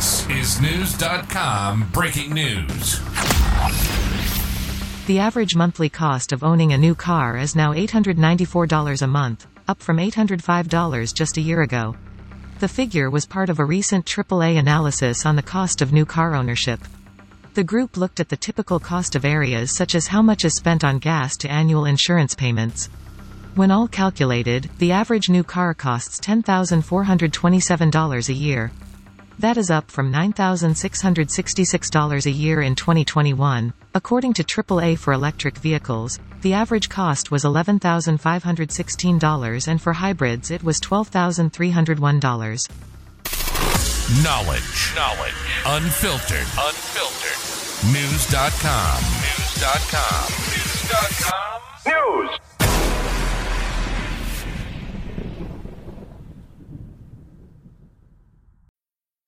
This is Knewz.com breaking news. The average monthly cost of owning a new car is now $894 a month, up from $805 just a year ago. The figure was part of a recent AAA analysis on the cost of new car ownership. The group looked at the typical cost of areas such as how much is spent on gas to annual insurance payments. When all calculated, the average new car costs $10,427 a year. That is up from $9,666 a year in 2021. According to AAA for electric vehicles, the average cost was $11,516 and for hybrids it was $12,301. Knowledge. Knowledge. Unfiltered. Unfiltered. Knewz.com. Knewz.com.